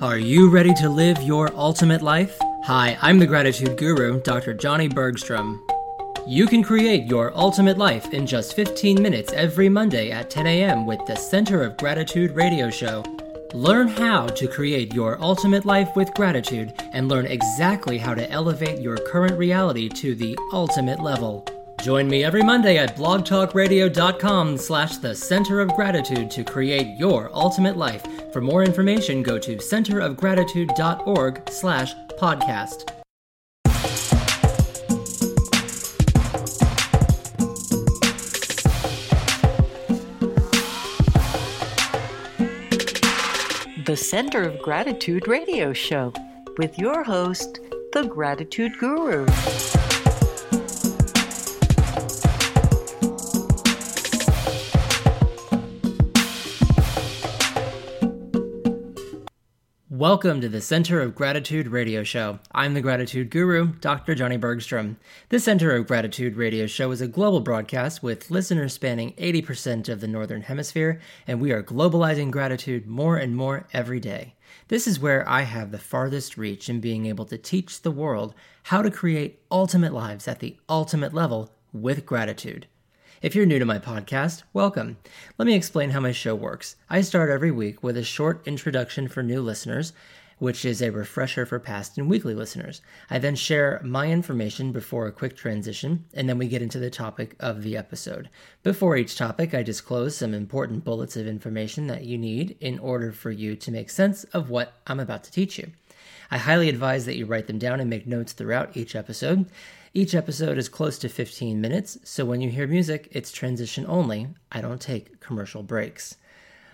Are you ready to live your ultimate life? Hi, I'm the gratitude guru, Dr. Johnny Bergstrom. You can create your ultimate life in just 15 minutes every Monday at 10 a.m. with the Center of Gratitude radio show. Learn how to create your ultimate life with gratitude and learn exactly how to elevate your current reality to the ultimate level. Join me every Monday at blogtalkradio.com slash the center of gratitude to create your ultimate life. For more information, go to centerofgratitude.org slash podcast. The Center of Gratitude radio show with your host, the Gratitude Guru. Welcome to the Center of Gratitude radio show. I'm the Gratitude Guru, Dr. Johnny Bergstrom. The Center of Gratitude radio show is a global broadcast with listeners spanning 80% of the Northern Hemisphere, and we are globalizing gratitude more and more every day. This is where I have the farthest reach in being able to teach the world how to create ultimate lives at the ultimate level with gratitude. If you're new to my podcast, welcome. Let me explain how my show works. I start every week with a short introduction for new listeners, which is a refresher for past and weekly listeners. I then share my information before a quick transition, and then we get into the topic of the episode. Before each topic, I disclose some important bullets of information that you need in order for you to make sense of what I'm about to teach you. I highly advise that you write them down and make notes throughout each episode. Each episode is close to 15 minutes, so when you hear music, it's transition only. I don't take commercial breaks.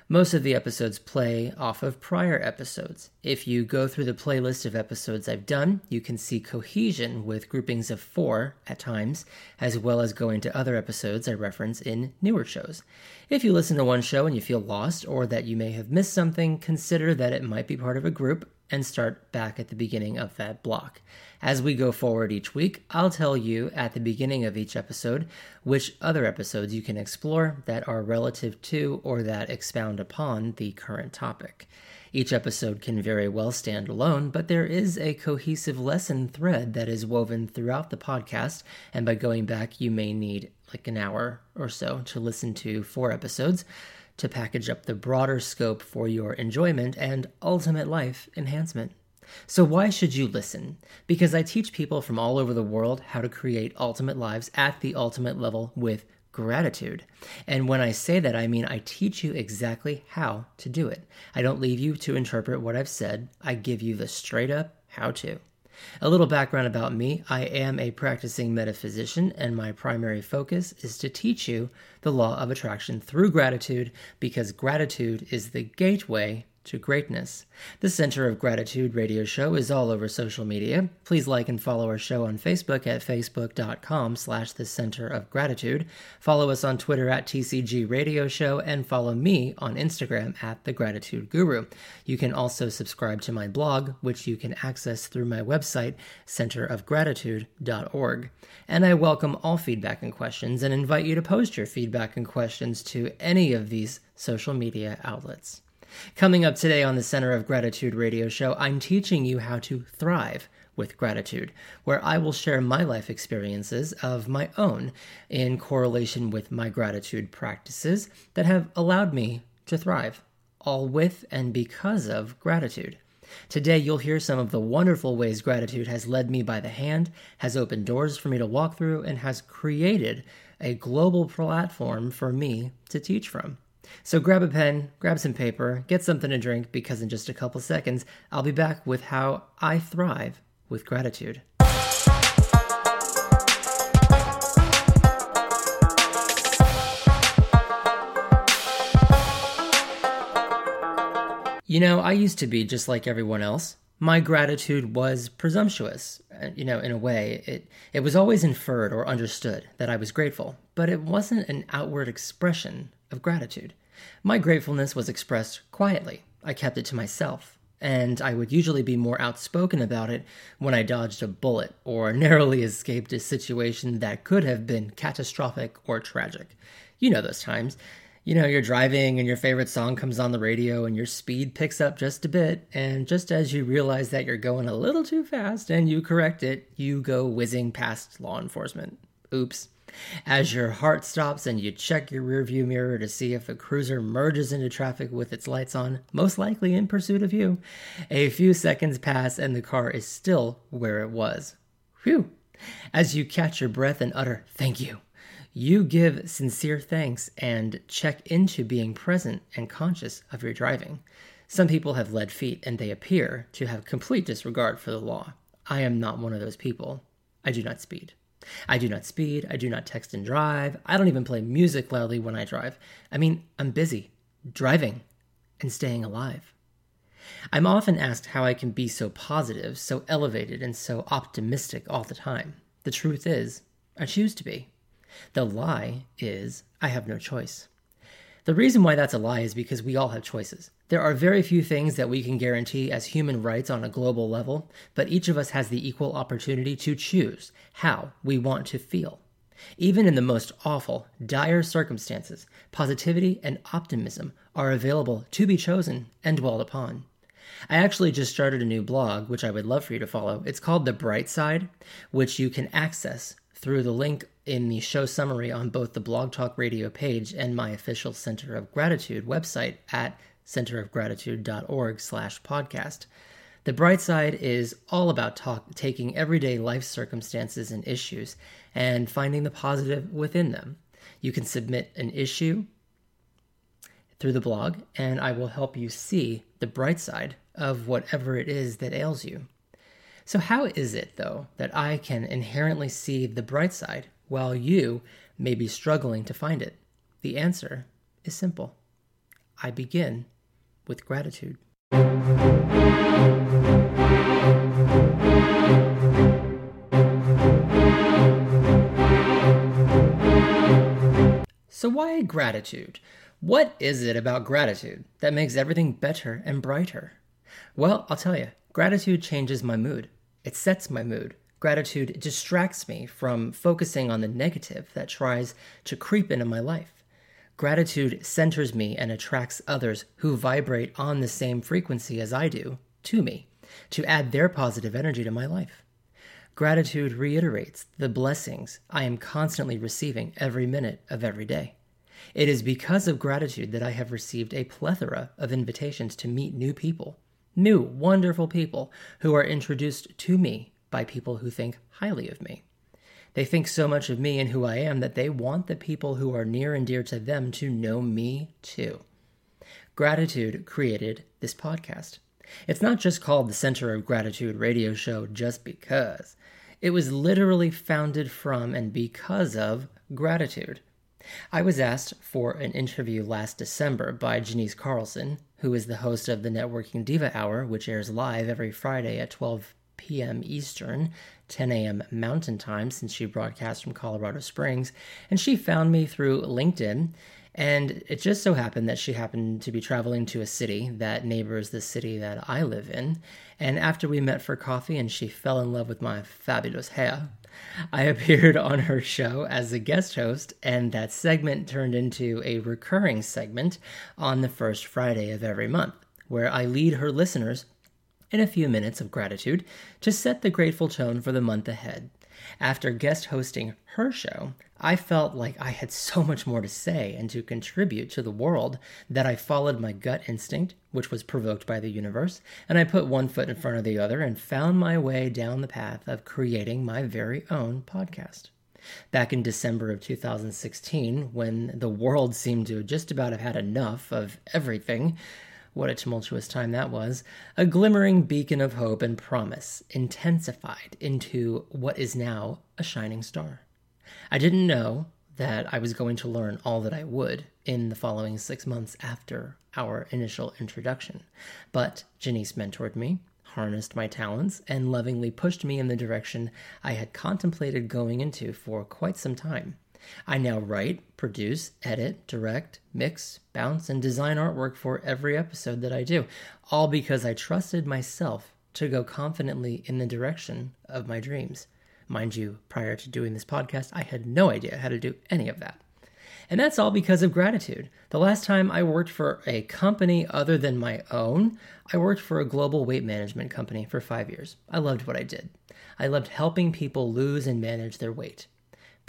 Most of the episodes play off of prior episodes. If you go through the playlist of episodes I've done, you can see cohesion with groupings of four at times, as well as going to other episodes I reference in newer shows. If you listen to one show and you feel lost or that you may have missed something, consider that it might be part of a group and start back at the beginning of that block. As we go forward each week, I'll tell you at the beginning of each episode which other episodes you can explore that are relative to or that expound upon the current topic. Each episode can very well stand alone, but there is a cohesive lesson thread that is woven throughout the podcast, and by going back, you may need like an hour or so to listen to four episodes to package up the broader scope for your enjoyment and ultimate life enhancement. So, why should you listen? Because I teach people from all over the world how to create ultimate lives at the ultimate level with gratitude. And when I say that, I mean I teach you exactly how to do it. I don't leave you to interpret what I've said, I give you the straight up how to. A little background about me. I am a practicing metaphysician, and my primary focus is to teach you the law of attraction through gratitude because gratitude is the gateway to greatness. The Center of Gratitude radio show is all over social media. Please like and follow our show on Facebook at facebook.com slash the Center of Gratitude. Follow us on Twitter at TCG Radio Show and follow me on Instagram at The Gratitude Guru. You can also subscribe to my blog, which you can access through my website, centerofgratitude.org. And I welcome all feedback and questions and invite you to post your feedback and questions to any of these social media outlets. Coming up today on the Center of Gratitude radio show, I'm teaching you how to thrive with gratitude, where I will share my life experiences of my own in correlation with my gratitude practices that have allowed me to thrive, all with and because of gratitude. Today, you'll hear some of the wonderful ways gratitude has led me by the hand, has opened doors for me to walk through, and has created a global platform for me to teach from. So grab a pen, grab some paper, get something to drink, because in just a couple seconds, I'll be back with how I thrive with gratitude. You know, I used to be just like everyone else. My gratitude was presumptuous. Uh, You know, in a way, it, it was always inferred or understood that I was grateful, but it wasn't an outward expression of gratitude. My gratefulness was expressed quietly. I kept it to myself, and I would usually be more outspoken about it when I dodged a bullet or narrowly escaped a situation that could have been catastrophic or tragic. You know those times. You know, you're driving and your favorite song comes on the radio and your speed picks up just a bit, and just as you realize that you're going a little too fast and you correct it, you go whizzing past law enforcement. Oops. As your heart stops and you check your rearview mirror to see if a cruiser merges into traffic with its lights on, most likely in pursuit of you, a few seconds pass and the car is still where it was. Phew. As you catch your breath and utter, thank you, you give sincere thanks and check into being present and conscious of your driving. Some people have lead feet and they appear to have complete disregard for the law. I am not one of those people. I do not speed. I do not speed. I do not text and drive. I don't even play music loudly when I drive. I mean, I'm busy driving and staying alive. I'm often asked how I can be so positive, so elevated, and so optimistic all the time. The truth is, I choose to be. The lie is, I have no choice. The reason why that's a lie is because we all have choices. There are very few things that we can guarantee as human rights on a global level, but each of us has the equal opportunity to choose how we want to feel. Even in the most awful, dire circumstances, positivity and optimism are available to be chosen and dwelled upon. I actually just started a new blog, which I would love for you to follow. It's called The Bright Side, which you can access through the link in the show summary on both the Blog Talk Radio page and my official Center of Gratitude website at centerofgratitude.org slash podcast. The bright side is all about talk, taking everyday life circumstances and issues and finding the positive within them. You can submit an issue through the blog, and I will help you see the bright side of whatever it is that ails you. So, how is it, though, that I can inherently see the bright side while you may be struggling to find it? The answer is simple I begin with gratitude. So, why gratitude? What is it about gratitude that makes everything better and brighter? Well, I'll tell you, gratitude changes my mood. It sets my mood. Gratitude distracts me from focusing on the negative that tries to creep into my life. Gratitude centers me and attracts others who vibrate on the same frequency as I do to me to add their positive energy to my life. Gratitude reiterates the blessings I am constantly receiving every minute of every day. It is because of gratitude that I have received a plethora of invitations to meet new people, new, wonderful people who are introduced to me by people who think highly of me. They think so much of me and who I am that they want the people who are near and dear to them to know me too. Gratitude created this podcast. It's not just called the Center of Gratitude radio show just because. It was literally founded from and because of gratitude. I was asked for an interview last December by Janice Carlson, who is the host of the Networking Diva Hour, which airs live every Friday at 12 p.m. Eastern, 10 a.m. Mountain Time, since she broadcasts from Colorado Springs. And she found me through LinkedIn. And it just so happened that she happened to be traveling to a city that neighbors the city that I live in. And after we met for coffee and she fell in love with my fabulous hair, I appeared on her show as a guest host, and that segment turned into a recurring segment on the first Friday of every month, where I lead her listeners in a few minutes of gratitude to set the grateful tone for the month ahead. After guest hosting her show, I felt like I had so much more to say and to contribute to the world that I followed my gut instinct, which was provoked by the universe, and I put one foot in front of the other and found my way down the path of creating my very own podcast. Back in December of 2016, when the world seemed to just about have had enough of everything, what a tumultuous time that was, a glimmering beacon of hope and promise intensified into what is now a shining star. I didn't know that I was going to learn all that I would in the following six months after our initial introduction. But Janice mentored me, harnessed my talents, and lovingly pushed me in the direction I had contemplated going into for quite some time. I now write, produce, edit, direct, mix, bounce, and design artwork for every episode that I do, all because I trusted myself to go confidently in the direction of my dreams. Mind you, prior to doing this podcast, I had no idea how to do any of that. And that's all because of gratitude. The last time I worked for a company other than my own, I worked for a global weight management company for five years. I loved what I did. I loved helping people lose and manage their weight.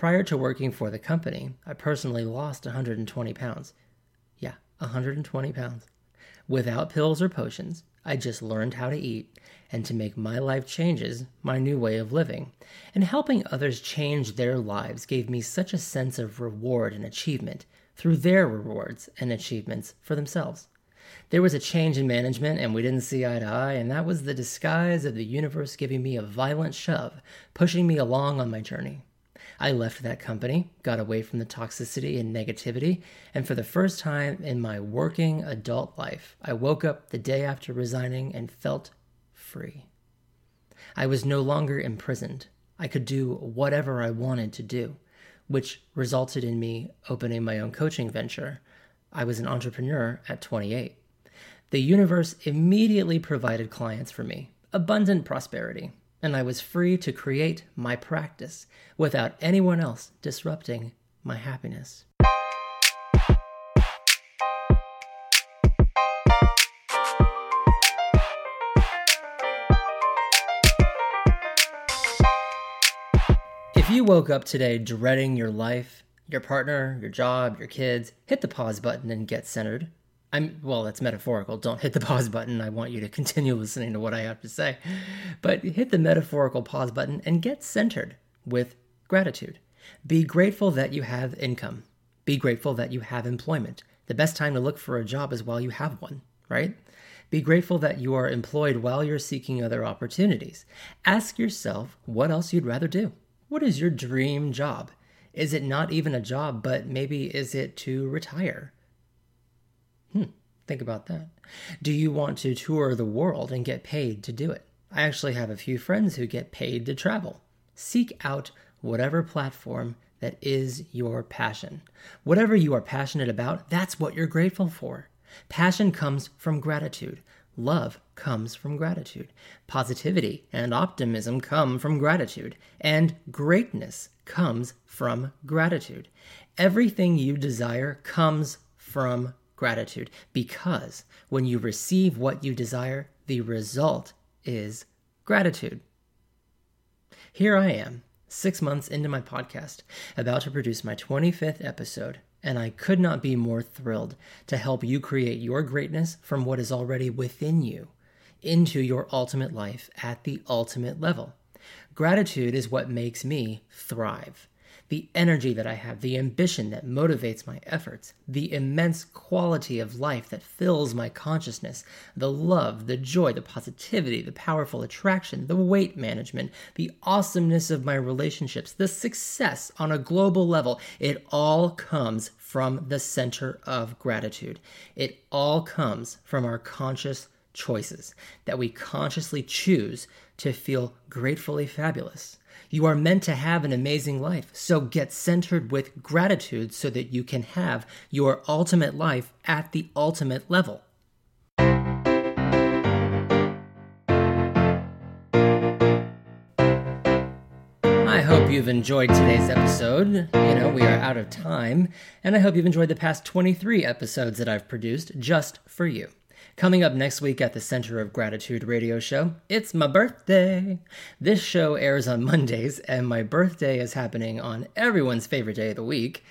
Prior to working for the company, I personally lost 120 pounds. Yeah, 120 pounds. Without pills or potions, I just learned how to eat and to make my life changes my new way of living. And helping others change their lives gave me such a sense of reward and achievement through their rewards and achievements for themselves. There was a change in management, and we didn't see eye to eye, and that was the disguise of the universe giving me a violent shove, pushing me along on my journey. I left that company, got away from the toxicity and negativity, and for the first time in my working adult life, I woke up the day after resigning and felt free. I was no longer imprisoned. I could do whatever I wanted to do, which resulted in me opening my own coaching venture. I was an entrepreneur at 28. The universe immediately provided clients for me, abundant prosperity and I was free to create my practice without anyone else disrupting my happiness. If you woke up today dreading your life, your partner, your job, your kids, hit the pause button and get centered. I'm well, that's metaphorical. Don't hit the pause button. I want you to continue listening to what I have to say. But hit the metaphorical pause button and get centered with gratitude. Be grateful that you have income. Be grateful that you have employment. The best time to look for a job is while you have one, right? Be grateful that you are employed while you're seeking other opportunities. Ask yourself what else you'd rather do. What is your dream job? Is it not even a job, but maybe is it to retire? Think about that. Do you want to tour the world and get paid to do it? I actually have a few friends who get paid to travel. Seek out whatever platform that is your passion. Whatever you are passionate about, that's what you're grateful for. Passion comes from gratitude. Love comes from gratitude. Positivity and optimism come from gratitude. And greatness comes from gratitude. Everything you desire comes from gratitude because when you receive what you desire, the result is gratitude. Here I am, six months into my podcast, about to produce my 25th episode, and I could not be more thrilled to help you create your greatness from what is already within you into your ultimate life at the ultimate level. Gratitude is what makes me thrive the energy that I have, the ambition that motivates my efforts, the immense quality of life that fills my consciousness, the love, the joy, the positivity, the powerful attraction, the weight management, the awesomeness of my relationships, the success on a global level. It all comes from the center of gratitude. It all comes from our conscious choices that we consciously choose to feel gratefully fabulous. You are meant to have an amazing life, so get centered with gratitude so that you can have your ultimate life at the ultimate level. I hope you've enjoyed today's episode. You know, we are out of time, and I hope you've enjoyed the past 23 episodes that I've produced just for you. Coming up next week at the Center of Gratitude radio show, it's my birthday. This show airs on Mondays, and my birthday is happening on everyone's favorite day of the week,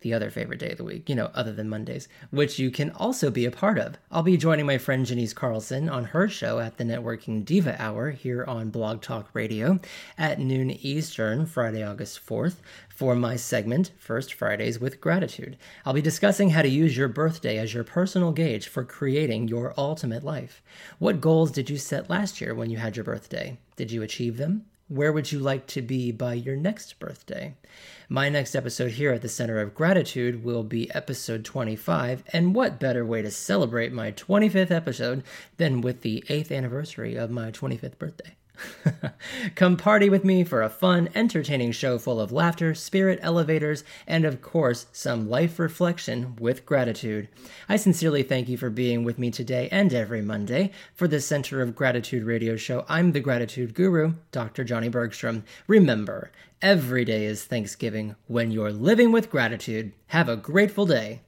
the other favorite day of the week, you know, other than Mondays, which you can also be a part of. I'll be joining my friend Janice Carlson on her show at the Networking Diva Hour here on Blog Talk Radio at noon Eastern, Friday, August 4th, for my segment, First Fridays with Gratitude. I'll be discussing how to use your birthday as your personal gauge for creating your ultimate life. What goals did you set last year when you had your birthday? Did you achieve them? Where would you like to be by your next birthday? My next episode here at the Center of Gratitude will be episode 25, and what better way to celebrate my 25th episode than with the 8th anniversary of my 25th birthday? Come party with me for a fun, entertaining show full of laughter, spirit elevators, and of course, some life reflection with gratitude. I sincerely thank you for being with me today and every Monday. For the Center of Gratitude radio show, I'm the gratitude guru, Dr. Johnny Bergstrom. Remember, every day is Thanksgiving when you're living with gratitude. Have a grateful day.